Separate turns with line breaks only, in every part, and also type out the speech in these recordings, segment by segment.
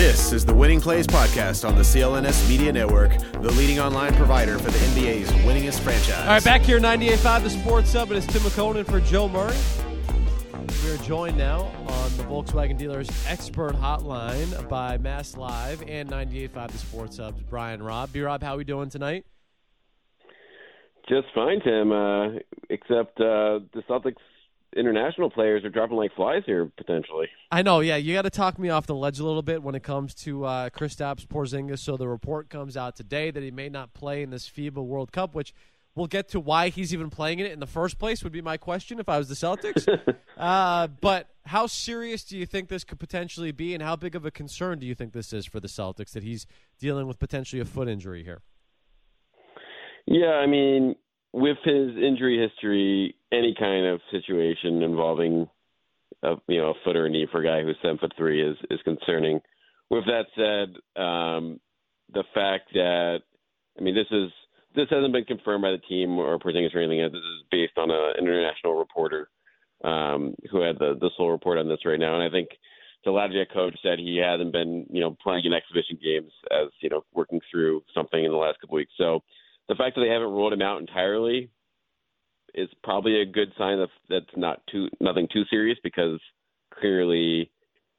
This is the Winning Plays Podcast on the CLNS Media Network, the leading online provider for the NBA's winningest franchise.
All right, back here 98.5 The Sports Hub. It is Tim McKone for Joe Murray. We are joined now on the Volkswagen Dealers Expert Hotline by Mass Live and 98.5 The Sports Hub's Brian Robb. B-Rob, how are we doing tonight?
Just fine, Tim. Uh, except uh, the Celtics international players are dropping like flies here potentially.
I know, yeah. You got to talk me off the ledge a little bit when it comes to uh, Kristaps Porzingis. So the report comes out today that he may not play in this FIBA World Cup, which we'll get to why he's even playing in it in the first place. Would be my question if I was the Celtics. uh, but how serious do you think this could potentially be, and how big of a concern do you think this is for the Celtics that he's dealing with potentially a foot injury here?
Yeah, I mean, with his injury history, any kind of situation involving a you know a foot or a knee for a guy who's seven foot three is is concerning. With that said, um, the fact that I mean this is this hasn't been confirmed by the team or Porzingis or anything. This is based on an international reporter um, who had the the sole report on this right now, and I think the Latvia coach said he hasn't been you know playing in exhibition games as you know working through something in the last couple weeks. So the fact that they haven't ruled him out entirely is probably a good sign that that's not too nothing too serious because clearly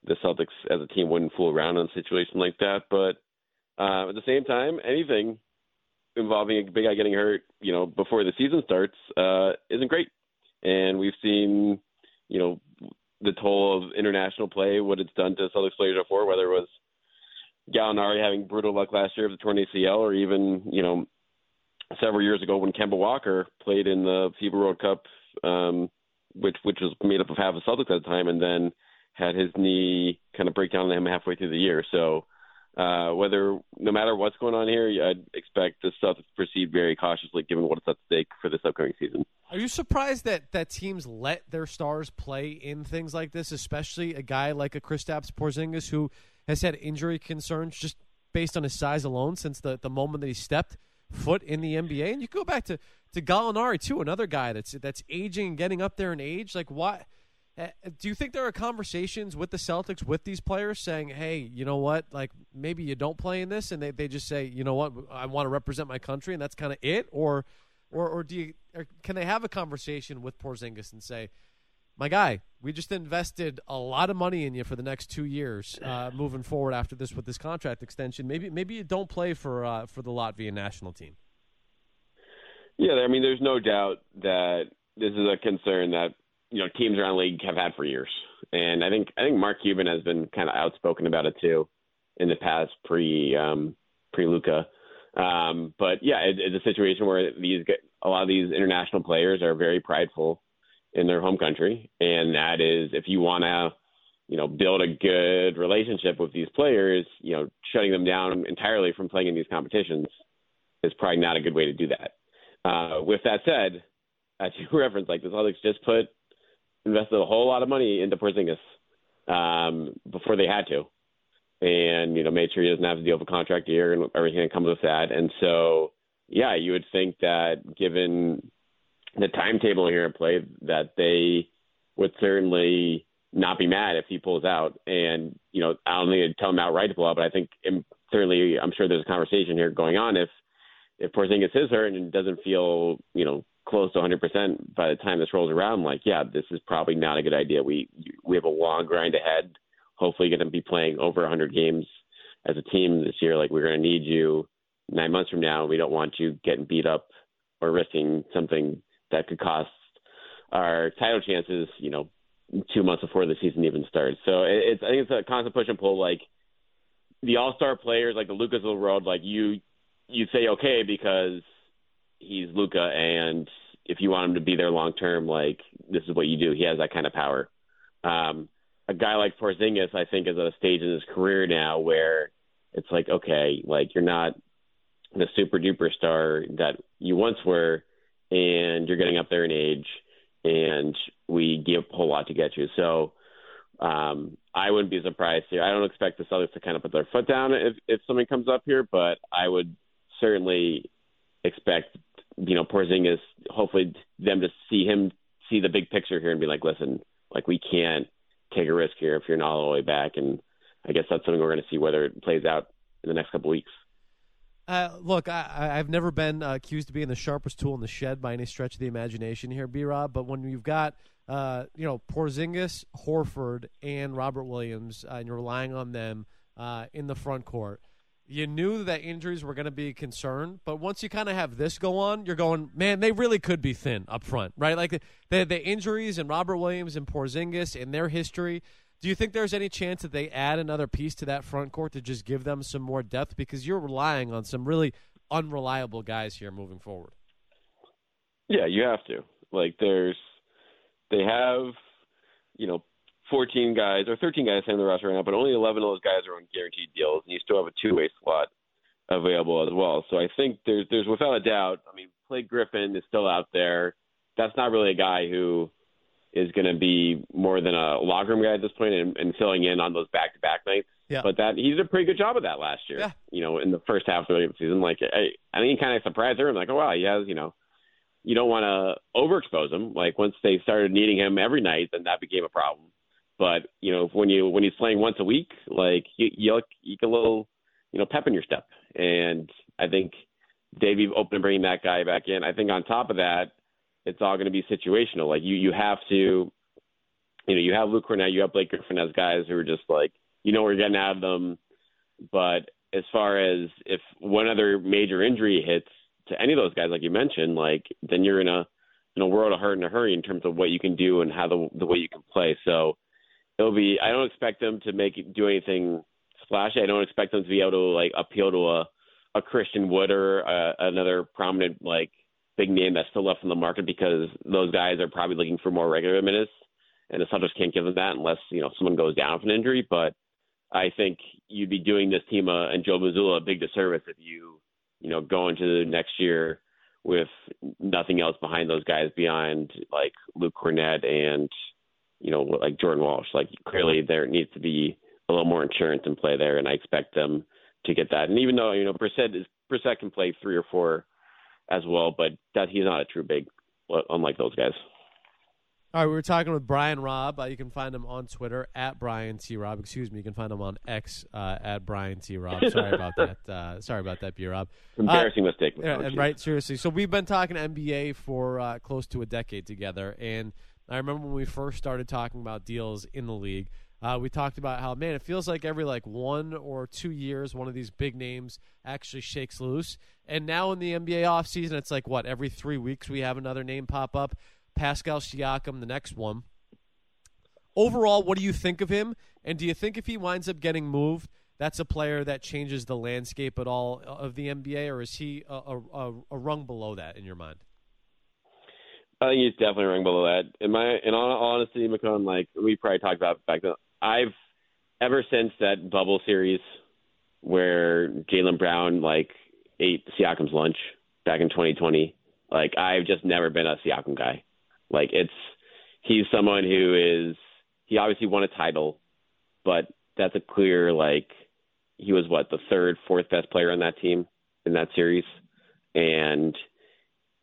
the Celtics as a team wouldn't fool around in a situation like that. But uh, at the same time, anything involving a big guy getting hurt, you know, before the season starts, uh, isn't great. And we've seen, you know, the toll of international play, what it's done to Celtics players before, whether it was Gallinari having brutal luck last year of the torn ACL, or even, you know, several years ago when Kemba Walker played in the FIBA World Cup, um, which which was made up of half the Celtics at the time, and then had his knee kind of break down on him halfway through the year. So uh, whether no matter what's going on here, I'd expect this stuff to proceed very cautiously, given what's at stake for this upcoming season.
Are you surprised that that teams let their stars play in things like this, especially a guy like a Kristaps Porzingis who has had injury concerns just based on his size alone since the, the moment that he stepped foot in the NBA. And you go back to to Gallinari too, another guy that's that's aging and getting up there in age. Like, what? Uh, do you think there are conversations with the Celtics with these players saying, "Hey, you know what? Like, maybe you don't play in this," and they, they just say, "You know what? I want to represent my country," and that's kind of it, or, or, or do you? Or can they have a conversation with Porzingis and say, my guy, we just invested a lot of money in you for the next two years, uh, moving forward after this with this contract extension. Maybe maybe you don't play for uh, for the Latvian national team.
Yeah, I mean, there's no doubt that this is a concern that you know teams around the league have had for years, and I think I think Mark Cuban has been kind of outspoken about it too in the past pre um, pre Luka. Um, but yeah, it, it's a situation where these a lot of these international players are very prideful in their home country, and that is if you want to, you know, build a good relationship with these players, you know, shutting them down entirely from playing in these competitions is probably not a good way to do that. Uh, with that said, as you reference, like the Celtics just put invested a whole lot of money into Porzingis um, before they had to, and you know made sure he doesn't have to deal with a contract year and everything that comes with that. And so, yeah, you would think that given the timetable here in play that they would certainly not be mad if he pulls out. And, you know, I don't think I'd tell him outright to pull out, but I think um, certainly I'm sure there's a conversation here going on if if Porzingis is hurt and doesn't feel, you know, close to 100% by the time this rolls around, like, yeah, this is probably not a good idea. We we have a long grind ahead. Hopefully, going to be playing over 100 games as a team this year. Like, we're going to need you nine months from now. We don't want you getting beat up or risking something that could cost our title chances, you know, two months before the season even starts. So it's I think it's a constant push and pull. Like the All Star players, like the Lucas of the world, like you you say okay because he's Luka, and if you want him to be there long term, like this is what you do. He has that kind of power. Um, a guy like Porzingis, I think, is at a stage in his career now where it's like, okay, like you're not the super duper star that you once were, and you're getting up there in age, and we give a whole lot to get you. So um, I wouldn't be surprised here. I don't expect the Celtics to kind of put their foot down if if something comes up here, but I would certainly expect you know Porzingis, hopefully them to see him see the big picture here and be like, listen, like we can't take a risk here if you're not all the way back, and I guess that's something we're going to see whether it plays out in the next couple weeks.
Uh, look, I, have never been uh, accused of being the sharpest tool in the shed by any stretch of the imagination here, B. Rob. But when you've got, uh, you know, Porzingis, Horford, and Robert Williams, uh, and you're relying on them uh, in the front court, you knew that injuries were going to be a concern. But once you kind of have this go on, you're going, man, they really could be thin up front, right? Like the, the, the injuries and Robert Williams and Porzingis and their history do you think there's any chance that they add another piece to that front court to just give them some more depth? Because you're relying on some really unreliable guys here moving forward.
Yeah, you have to. Like, there's, they have, you know, 14 guys or 13 guys in the roster right now, but only 11 of those guys are on guaranteed deals, and you still have a two-way slot available as well. So I think there's, there's without a doubt. I mean, Blake Griffin is still out there. That's not really a guy who is going to be more than a locker room guy at this point and, and filling in on those back to back nights.
Yeah.
But that he did a pretty good job of that last year.
Yeah.
You know, in the first half of the season, like I, I think he kind of surprised everyone. Like, oh wow, he has. You know, you don't want to overexpose him. Like once they started needing him every night, then that became a problem. But you know, when you when he's playing once a week, like you you, you get a little, you know, pep in your step. And I think Davey open to bringing that guy back in. I think on top of that, it's all going to be situational. Like you, you have to, you know, you have Luke Kornet, you have Blake Griffin as guys who are just like, you know, we're getting out of them. But as far as if one other major injury hits to any of those guys, like you mentioned, like then you're in a in a world of hurt in a hurry in terms of what you can do and how the the way you can play. So it'll be. I don't expect them to make do anything splashy. I don't expect them to be able to like appeal to a a Christian Wood or uh, another prominent like big name that's still left in the market because those guys are probably looking for more regular minutes, and the Celtics can't give them that unless you know someone goes down from an injury. But I think you'd be doing this team uh, and Joe Mazzulla a big disservice if you you know go into the next year with nothing else behind those guys beyond like Luke Kornet and you know like Jordan Walsh. Like clearly there needs to be a little more insurance in play there, and I expect them to get that. And even though you know Brissett is Brissett can play three or four as well, but that he's not a true big, unlike those guys.
All right, we were talking with Brian Robb. Uh, you can find him on Twitter at Brian T Robb. Excuse me, you can find him on X uh, at Brian T Robb. Sorry about that. Uh, sorry about that, B Rob.
Embarrassing uh, mistake.
Yeah, and right, seriously. So we've been talking NBA for uh, close to a decade together, and I remember when we first started talking about deals in the league. Uh, we talked about how man, it feels like every like one or two years, one of these big names actually shakes loose. And now in the NBA offseason, it's like what every three weeks we have another name pop up. Pascal Siakam, the next one. Overall, what do you think of him? And do you think if he winds up getting moved, that's a player that changes the landscape at all of the NBA, or is he a, a, a rung below that in your mind?
I think he's definitely a rung below that. In my, in all honesty, McKone, like we probably talked about back then, I've ever since that bubble series where Jaylen Brown like ate Siakam's lunch back in 2020. Like I've just never been a Siakam guy. Like it's he's someone who is he obviously won a title, but that's a clear like he was what the third, fourth best player on that team in that series, and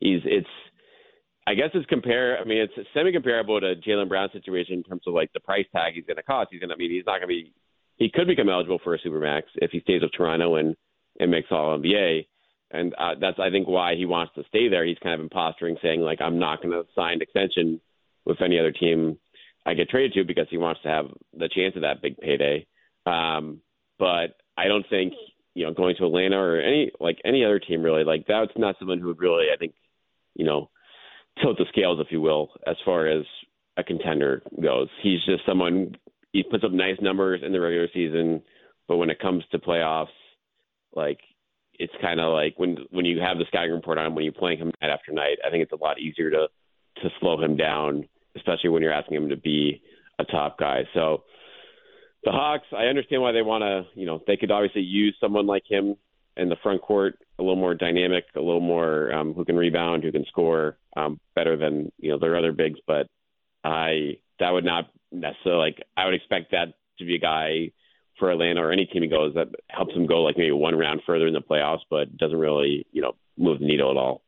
he's it's I guess it's compare. I mean, it's semi comparable to Jaylen Brown's situation in terms of like the price tag he's going to cost. He's going to. I mean, he's not going to be. He could become eligible for a supermax if he stays with Toronto and and makes All NBA. And uh, that's I think why he wants to stay there. He's kind of imposturing, saying like I'm not going to sign extension with any other team I get traded to because he wants to have the chance of that big payday. Um, but I don't think you know going to Atlanta or any like any other team really like that's not someone who would really I think you know tilt the scales, if you will, as far as a contender goes. He's just someone he puts up nice numbers in the regular season, but when it comes to playoffs, like it's kind of like when when you have the scouting report on when you're playing him night after night, I think it's a lot easier to to slow him down, especially when you're asking him to be a top guy. So the Hawks, I understand why they want to, you know, they could obviously use someone like him in the front court a little more dynamic, a little more um, who can rebound, who can score um, better than you know their other bigs. But I that would not necessarily like I would expect that to be a guy for Atlanta or any team he goes that helps him go like maybe one round further in the playoffs, but doesn't really you know move the needle at all.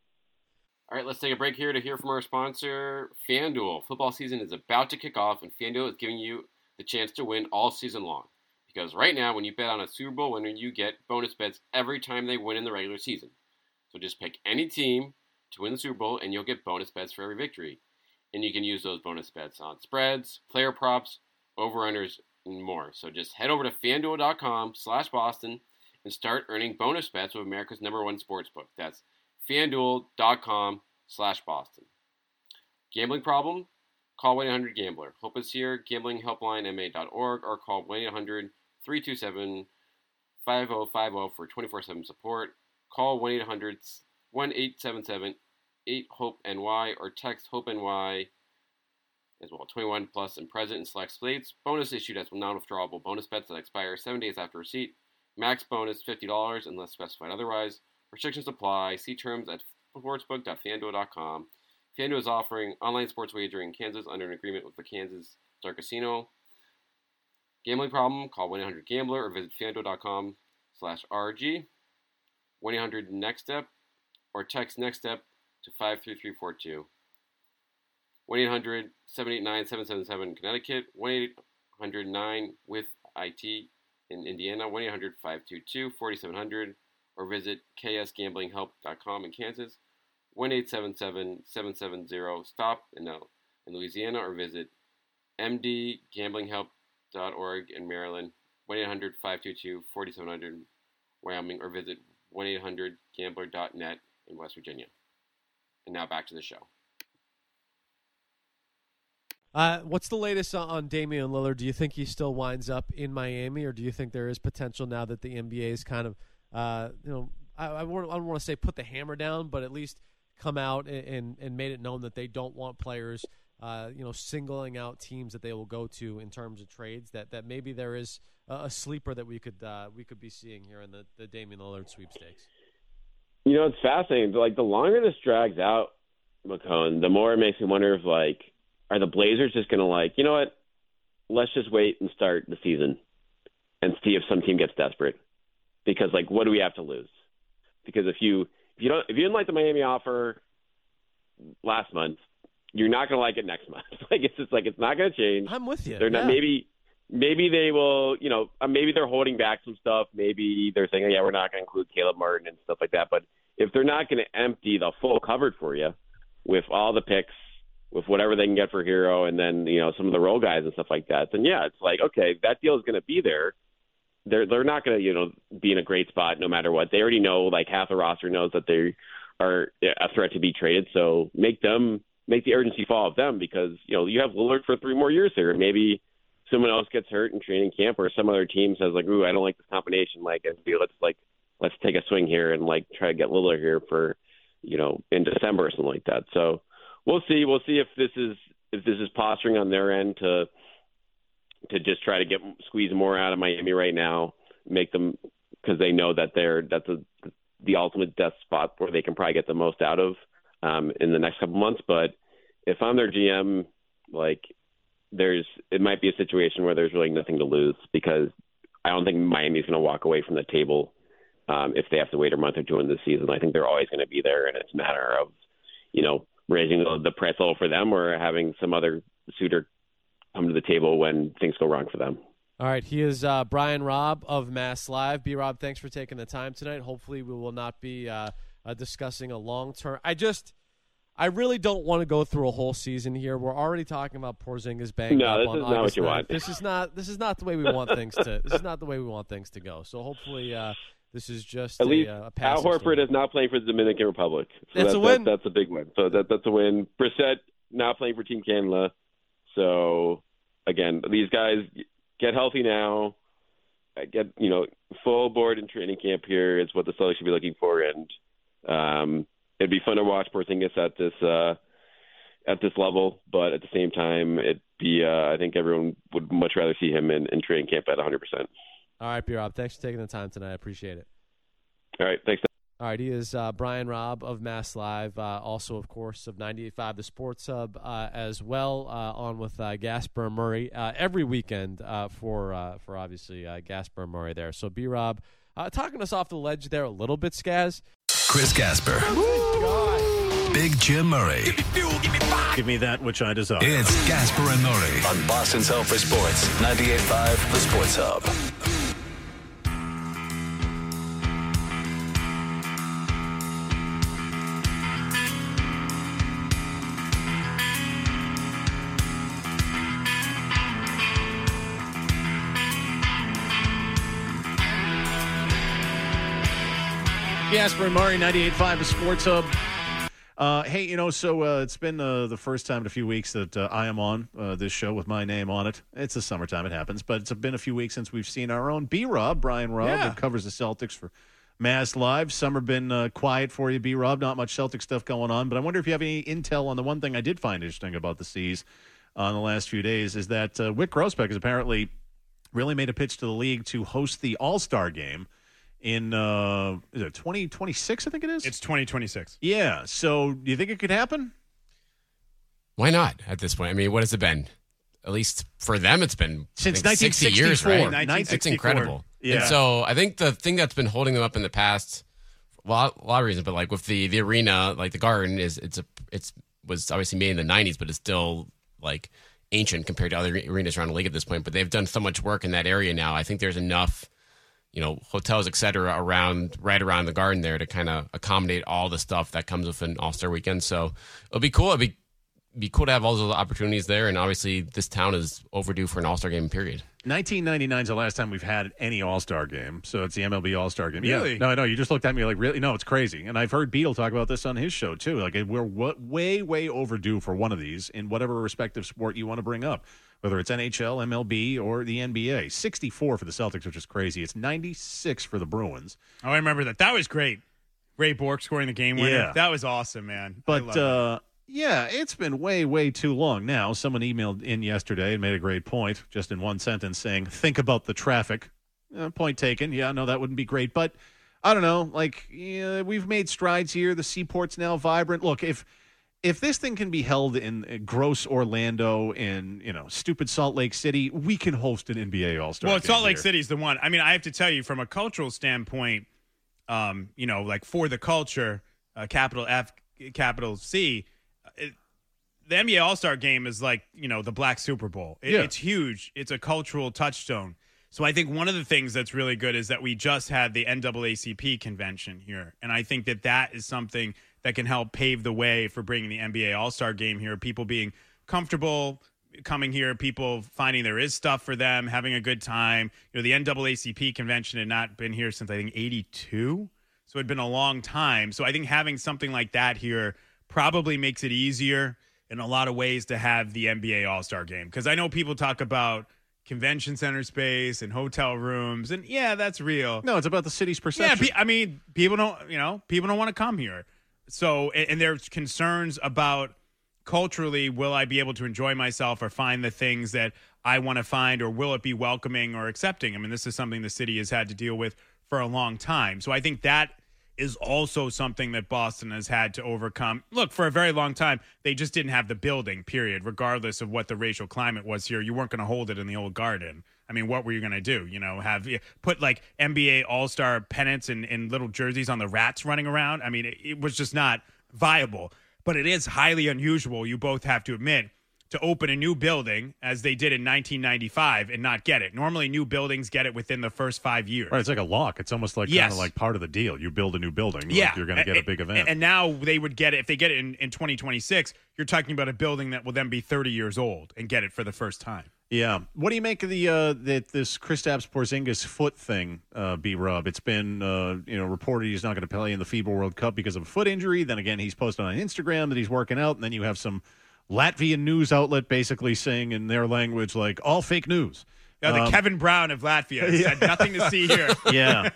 All right, let's take a break here to hear from our sponsor, FanDuel. Football season is about to kick off, and FanDuel is giving you the chance to win all season long. Because right now, when you bet on a Super Bowl winner, you get bonus bets every time they win in the regular season. So just pick any team to win the Super Bowl, and you'll get bonus bets for every victory. And you can use those bonus bets on spreads, player props, over-unders, and more. So just head over to fanduel.com slash Boston and start earning bonus bets with America's number one sportsbook. That's fanduel.com slash Boston. Gambling problem? Call 1-800-GAMBLER. Hope is here, gamblinghelplinema.org, or call 1-800-327-5050 for 24-7 support. Call 1-800-1877-8-HOPE-NY or text HOPE-NY as well. 21 plus and present in select states. Bonus issued as non-withdrawable bonus bets that expire seven days after receipt. Max bonus $50 unless specified otherwise. Restrictions apply. See terms at sportsbook.fanduel.com. FanDuel is offering online sports wagering in Kansas under an agreement with the Kansas Star Casino. Gambling problem? Call 1-800-GAMBLER or visit fanduel.com slash RG. 1-800-NEXT-STEP or text NEXT STEP to 53342. 1-800-789-777 Connecticut. 1-800-9 with IT in Indiana. 1-800-522-4700 or visit ksgamblinghelp.com in Kansas. 1-877-770-STOP in, in Louisiana or visit mdgamblinghelp.org in Maryland. 1-800-522-4700 Wyoming or visit 1-800-gambler.net in West Virginia. And now back to the show.
Uh, what's the latest on Damian Lillard? Do you think he still winds up in Miami, or do you think there is potential now that the NBA is kind of, uh, you know, I, I don't want to say put the hammer down, but at least come out and, and made it known that they don't want players, uh, you know, singling out teams that they will go to in terms of trades. That that maybe there is a, sleeper that we could uh, we could be seeing here in the the Damian Lillard sweepstakes.
You know, it's fascinating. Like the longer this drags out, McKone, the more it makes me wonder if like are the Blazers just going to like, you know what? Let's just wait and start the season and see if some team gets desperate. Because like, what do we have to lose? Because if you if you don't if you didn't like the Miami offer last month, you're not going to like it next month. like it's just like it's not going to change.
I'm with you.
They're
not
yeah. maybe maybe they will. You know, uh, maybe they're holding back some stuff. Maybe they're saying, oh, yeah, we're not going to include Caleb Martin and stuff like that. But if they're not going to empty the full cupboard for you with all the picks with whatever they can get for Herro, and then, you know, some of the role guys and stuff like that, then yeah, it's like, okay, that deal is going to be there. They're they're not going to, you know, be in a great spot no matter what. They already know, like half the roster knows that they are a threat to be traded. So make them make the urgency fall off them because you know you have Lillard for three more years here. Maybe someone else gets hurt in training camp or some other team says like, "Ooh, I don't like this combination. Like, let's like let's take a swing here and like try to get Lillard here for you know in December or something like that." So we'll see. We'll see if this is if this is posturing on their end to to just try to get squeeze more out of Miami right now, make them because they know that they're that's a, the ultimate death spot where they can probably get the most out of um, in the next couple months. But if I'm their GM, like there's it might be a situation where there's really nothing to lose because I don't think Miami's going to walk away from the table um, if they have to wait a month or two in the season. I think they're always going to be there, and it's a matter of you know raising the price level for them or having some other suitor come to the table when things go wrong for them.
All right, he is uh, Brian Robb of Mass Live. B Rob, thanks for taking the time tonight. Hopefully, we will not be uh, uh, discussing a long term. I just, I really don't want to go through a whole season here. We're already talking about Porzingis banged
no,
up
this
on
is
August
not what you
9th.
want.
This is not. This is not the way we want things to. This is not the way we want things to go. So hopefully, uh, this is just
at
a,
least
uh, a
Al Horford
story.
is not playing for the Dominican Republic. So
That's
that,
a win.
That, that's a big win. So that that's a win. Brissett not playing for Team Canada. So again, these guys get healthy now. Get you know full board in training camp here is what the Celtics should be looking for, and um, it'd be fun to watch Porzingis at this uh, at this level. But at the same time, it'd be uh, I think everyone would much rather see him in, in training camp at 100. percent
All right, B Rob, thanks for taking the time tonight. I appreciate it.
All right, thanks.
All right, he is uh, Brian Robb of Mass Live, uh, also, of course, of 98.5 The Sports Hub uh, as well, uh, on with uh, Gasper Murray uh, every weekend for, for obviously, Gasper Murray there. So, B Rob, talking us off the ledge there a little bit, Skaz.
Chris Gasper. Oh, Big Jim Murray.
Give me fuel, give me fire.
Give me that which I desire.
It's Gasper and Murray
On Boston's Home for Sports, 98.5 The Sports Hub. Gasper and Murray, 98.5 The Sports Hub. Uh, hey, you know, so uh, it's been uh, the first time in a few weeks that uh, I am on uh, this show with my name on it. It's the summertime, it happens, but it's been a few weeks since we've seen our own B Rob, Brian Robb,
Yeah.
who covers the Celtics for Mass Live. Summer been uh, quiet for you, B Rob. Not much Celtic stuff going on, but I wonder if you have any intel on the one thing I did find interesting about the Seas on the last few days is that uh, Wyc Grousbeck has apparently really made a pitch to the league to host the All Star game in uh, is it 2026, I think it is?
It's 2026.
yeah. So do you think it could happen?
Why not at this point? I mean, what has it been? At least for them, it's been
Since
think, 60 years, right?
1964.
It's incredible.
Yeah.
And so I think the thing that's been holding them up in the past, well, a lot of reasons, but like with the the arena, like the Garden is it's a it's was obviously made in the 90s, but it's still like ancient compared to other arenas around the league at this point. But they've done so much work in that area now. I think there's enough, you know, hotels, et cetera, around right around the Garden there to kind of accommodate all the stuff that comes with an All Star weekend. So it'll be cool. It'll be be cool to have all those opportunities there. And obviously, this town is overdue for an All Star game. Period.
1999 is the last time we've had any All Star game. So it's the MLB All Star game.
Really?
Yeah. No, no. You just looked at me like, really? No, it's crazy. And I've heard Beetle talk about this on his show too. Like we're w- way, way overdue for one of these in whatever respective sport you want to bring up, whether it's NHL, MLB, or the NBA. 64 for the Celtics, which is crazy. It's 96 for the Bruins.
Oh, I remember that. That was great. Ray Bourque scoring the game winner.
Yeah.
That was awesome, man.
But uh, yeah, it's been way, way too long now. Someone emailed in yesterday and made a great point, just in one sentence, saying, "Think about the traffic." Uh, point taken. Yeah, no, that wouldn't be great, but I don't know. Like, yeah, we've made strides here. The seaport's now vibrant. Look, if if this thing can be held in uh, gross Orlando in you know stupid Salt Lake City, we can host an NBA All Star.
Well, Salt Lake City's the one. I mean, I have to tell you, from a cultural standpoint, um, you know, like for the culture, uh, capital F, capital C, it, the NBA All Star Game is like you know the Black Super Bowl. It-
Yeah.
It's huge. It's a cultural touchstone. So I think one of the things that's really good is that we just had the NAACP convention here, and I think that that is something that can help pave the way for bringing the NBA All Star Game here. People being comfortable coming here, people finding there is stuff for them, having a good time. You know, the NAACP convention had not been here since I think '82, so it'd been a long time. So I think having something like that here probably makes it easier in a lot of ways to have the NBA All Star Game because I know people talk about convention center space and hotel rooms, and yeah, that's real.
No, it's about the city's
Yeah,
perception.
pe- I mean, people don't, you know, people don't want to come here. So, and, and there's concerns about culturally, will I be able to enjoy myself or find the things that I want to find, or will it be welcoming or accepting? I mean, this is something the city has had to deal with for a long time. So, I think that is also something that Boston has had to overcome. Look, for a very long time, they just didn't have the building, period, regardless of what the racial climate was here. You weren't going to hold it in the old garden. I mean, what were you going to do? You know, have put like NBA All Star pennants and, and little jerseys on the rats running around? I mean, it, it was just not viable. But it is highly unusual, you both have to admit, to open a new building as they did in 1995 and not get it. Normally, new buildings get it within the first five years.
Right, it's like a lock. It's almost like kind of like part of the deal. You build a new building, like
yeah,
you're going to get a big event.
And now they would get it if they get it in, in 2026. You're talking about a building that will then be 30 years old and get it for the first time.
Yeah. What do you make of the uh that this Kristaps Porzingis foot thing, uh, B Rob? It's been uh, you know reported he's not going to play in the FIBA World Cup because of a foot injury. Then again, he's posted on Instagram that he's working out, and then you have some Latvian news outlet basically saying in their language like all fake news.
Now, the
Um,
Kevin Brown of Latvia has had nothing to see here.
Yeah.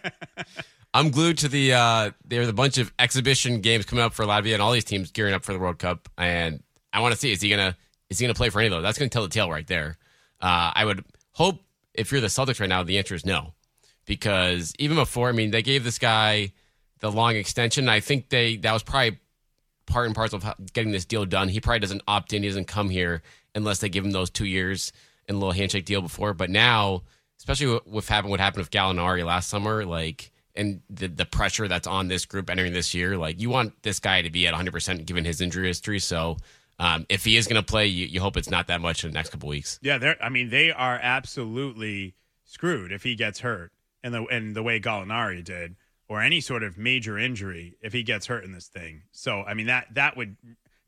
I'm glued to the. Uh, there's a bunch of exhibition games coming up for Latvia and all these teams gearing up for the World Cup, and I want to see is he gonna is he gonna play for any of those? That's gonna tell the tale right there. Uh, I would hope if you're the Celtics right now, the answer is no, because even before, I mean, they gave this guy the long extension. I think they that was probably part and parcel of getting this deal done. He probably doesn't opt in. He doesn't come here unless they give him those two years and a little handshake deal before. But now, especially with- with having what happened with Gallinari last summer, like and the the pressure that's on this group entering this year, like you want this guy to be at 100 percent given his injury history. So um, if he is going to play, you, you hope it's not that much in the next couple weeks.
Yeah, they're. I mean, they are absolutely screwed if he gets hurt, and the and the way Gallinari did, or any sort of major injury if he gets hurt in this thing. So, I mean that that would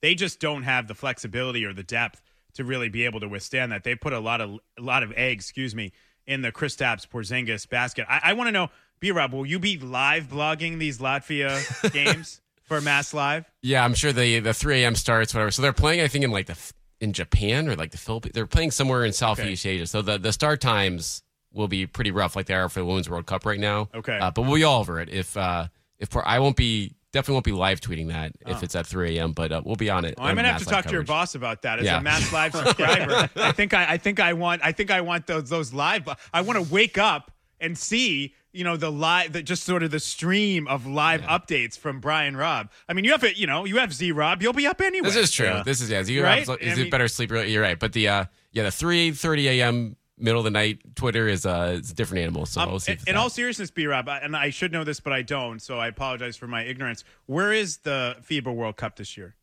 they just don't have the flexibility or the depth to really be able to withstand that. They put a lot of a lot of eggs, excuse me, in the Kristaps Porzingis basket. I, I want to know B Rob, will you be live blogging these Latvia games for Mass Live?
Yeah, I'm sure the the 3 a.m. starts, whatever. So they're playing, I think, in like the in Japan or like the Philippines. They're playing somewhere in Southeast Asia. So the the start times will be pretty rough, like they are for the Women's World Cup right now.
Okay.
uh, but we'll be all over it. If uh, if I won't be definitely won't be live tweeting that if it's at 3 a.m. But uh, we'll be on it.
Oh, I'm gonna have to talk to your boss about that as
Yeah.
a Mass Live subscriber. I think I, I think I want I think I want those those live. I want to wake up and see you know the live the, just sort of the stream of live updates from Brian Robb. I mean, you have it. You know, you have Z Rob. You'll be up anyway.
This is true.
Yeah.
This is yeah. You
Right? I
is
mean-
it better sleep? You're right. But the uh, yeah, the 3:30 a.m. middle of the night Twitter is uh, is a different animal. So
Um,
we'll
in in all seriousness, B Rob, and I should know this, but I don't, so I apologize for my ignorance. Where is the FIBA World Cup this year?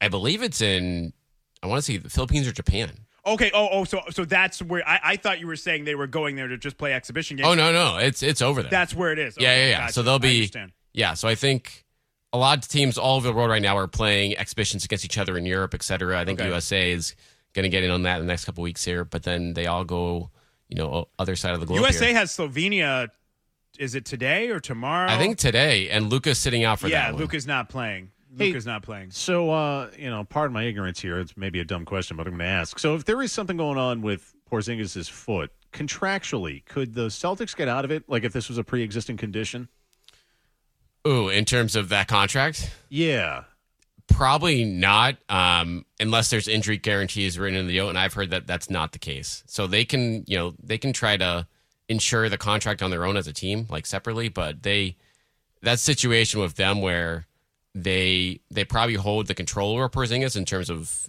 I believe it's in. I want to see the Philippines or Japan.
Okay. Oh, oh. So, so that's where I, I thought you were saying they were going there to just play exhibition games.
Oh no, no, it's it's over there.
That's where it is.
yeah,
Okay,
yeah, yeah.
gotcha.
So they'll be
understand.
yeah. So I think a lot of teams all over the world right now are playing exhibitions against each other in Europe, et cetera. I think
Okay.
USA is going to get in on that in the next couple weeks here, but then they all go, you know, other side of the globe.
USA
here.
has Slovenia. Is it today or tomorrow?
I think today, and Luka's sitting out for
yeah,
that. one.
Luka's not playing.
Hey,
not playing.
So, uh, you know, pardon my ignorance here. It's maybe a dumb question, but I'm going to ask. So, if there is something going on with Porzingis' foot, contractually, could the Celtics get out of it? Like if this was a pre-existing condition?
Ooh, in terms of that contract,
Yeah.
Probably not, um, unless there's injury guarantees written in the deal, and I've heard that that's not the case. So they can, you know, they can try to insure the contract on their own as a team, like separately, but they that situation with them where they they probably hold the control over Porzingis in terms of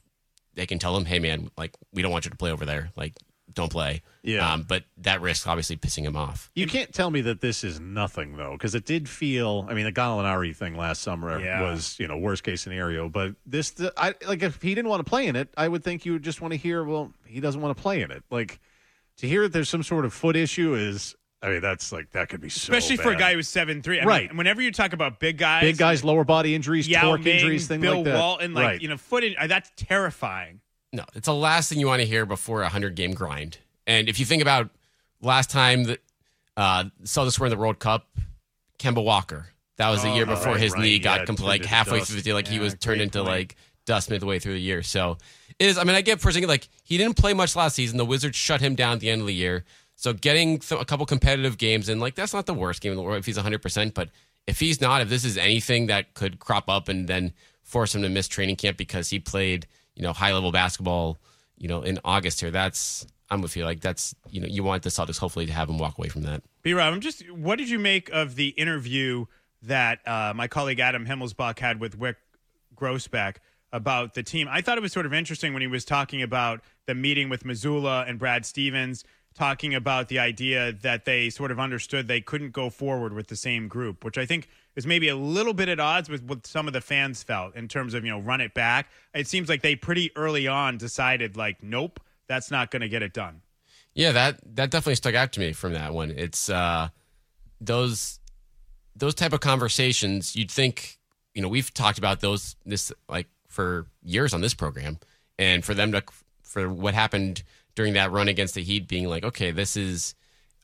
they can tell him, hey man, like we don't want you to play over there, like don't play.
Yeah.
Um, but that risk obviously pissing him off.
You can't tell me that this is nothing though, because it did feel. I mean, the Gallinari thing last summer
Yeah.
was, you know, worst case scenario. But this, the, I like if he didn't want to play in it, I would think you would just want to hear, well, he doesn't want to play in it. Like to hear that there's some sort of foot issue is, I mean, that's like that could be so
Especially for a
bad.
guy who's seven three.
Right.
Mean, whenever you talk about big guys,
big guys, lower body injuries,
Yao
torque
Ming,
injuries, things
Bill
like that.
Bill Walton, like
right.
you know, foot. In, uh, that's terrifying.
No, it's the last thing you want to hear before a hundred game grind. And if you think about last time that uh, Celtics were in the World Cup, Kemba Walker. That was the
Oh,
year before
right,
his
right,
knee got
it
compl- like halfway
dust.
through the deal, like he was turned into
point.
like dust midway through the year. So it is. I mean, I get Porzingis like he didn't play much last season. The Wizards shut him down at the end of the year. So getting a couple competitive games in, like that's not the worst game in the world if he's 100. percent But if he's not, if this is anything that could crop up and then force him to miss training camp because he played, you know, high level basketball, you know, in August here, that's I'm with you. Like that's you know, you want the Celtics hopefully to have him walk away from that.
B Rob, I'm just. What did you make of the interview that uh, my colleague Adam Himmelsbach had with Wyc Grousbeck about the team? I thought it was sort of interesting when he was talking about the meeting with Mazzulla and Brad Stevens, talking about the idea that they sort of understood they couldn't go forward with the same group, which I think is maybe a little bit at odds with what some of the fans felt in terms of you know run it back. It seems like they pretty early on decided like, nope, that's not going to get it done.
Yeah, that that definitely stuck out to me from that one. It's uh those those type of conversations you'd think, you know, we've talked about those this like for years on this program and for them to for what happened during that run against the Heat being like, okay, this is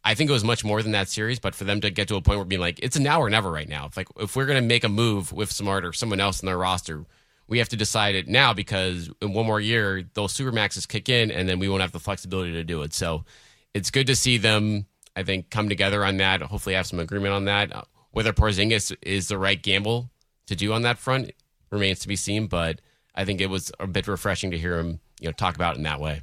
I think it was much more than that series, but for them to get to a point where being like, it's a now or never right now. If like if we're gonna make a move with Smart or someone else in their roster, we have to decide it now because in one more year those supermaxes kick in, and then we won't have the flexibility to do it. So it's good to see them. I think come together on that. Hopefully, have some agreement on that. Whether Porzingis is the right gamble to do on that front remains to be seen. But I think it was a bit refreshing to hear him, you know, talk about it in that way.